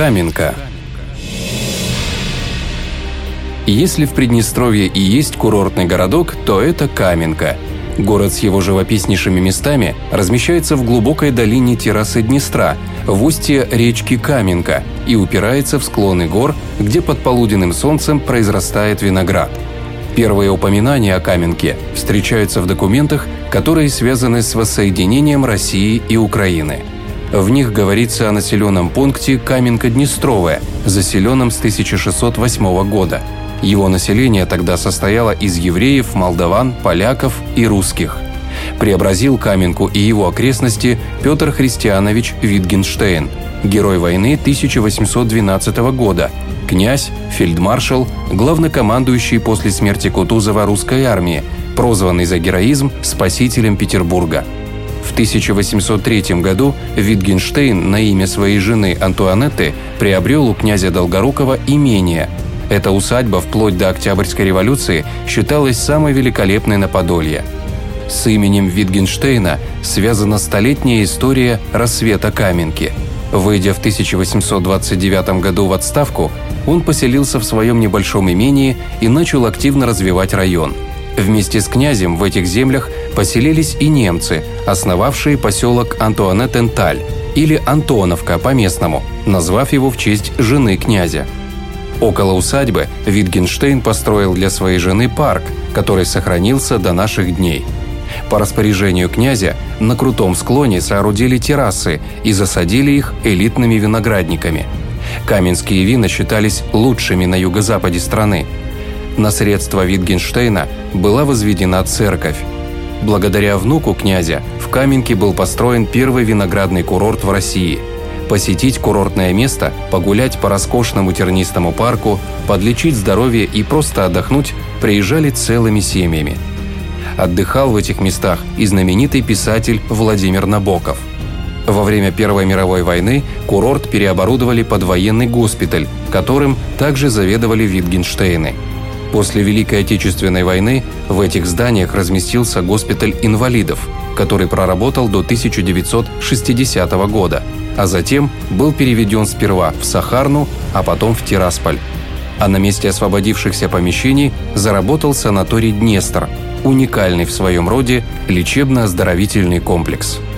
Каменка. Если в Приднестровье и есть курортный городок, то это Каменка. Город с его живописнейшими местами размещается в глубокой долине террасы Днестра, в устье речки Каменка и упирается в склоны гор, где под полуденным солнцем произрастает виноград. Первые упоминания о Каменке встречаются в документах, которые связаны с воссоединением России и Украины. В них говорится о населенном пункте Каменка-Днестровая, заселенном с 1608 года. Его население тогда состояло из евреев, молдаван, поляков и русских. Преобразил Каменку и его окрестности Петр Христианович Витгенштейн, герой войны 1812 года, князь, фельдмаршал, главнокомандующий после смерти Кутузова русской армии, прозванный за героизм спасителем Петербурга – в 1803 году Витгенштейн на имя своей жены Антуанетты приобрел у князя Долгорукова имение. Эта усадьба вплоть до Октябрьской революции считалась самой великолепной на Подолье. С именем Витгенштейна связана столетняя история рассвета Каменки. Выйдя в 1829 году в отставку, он поселился в своем небольшом имении и начал активно развивать район – Вместе с князем в этих землях поселились и немцы, основавшие поселок Антуанеттенталь или Антоновка по-местному, назвав его в честь жены князя. Около усадьбы Витгенштейн построил для своей жены парк, который сохранился до наших дней. По распоряжению князя на крутом склоне соорудили террасы и засадили их элитными виноградниками. Каменские вина считались лучшими на юго-западе страны – на средства Витгенштейна была возведена церковь. Благодаря внуку князя в Каменке был построен первый виноградный курорт в России. Посетить курортное место, погулять по роскошному тернистому парку, подлечить здоровье и просто отдохнуть приезжали целыми семьями. Отдыхал в этих местах и знаменитый писатель Владимир Набоков. Во время Первой мировой войны курорт переоборудовали под военный госпиталь, которым также заведовали Витгенштейны – После Великой Отечественной войны в этих зданиях разместился госпиталь инвалидов, который проработал до 1960 года, а затем был переведен сперва в Сахарну, а потом в Тирасполь. А на месте освободившихся помещений заработал санаторий «Днестр», уникальный в своем роде лечебно-оздоровительный комплекс –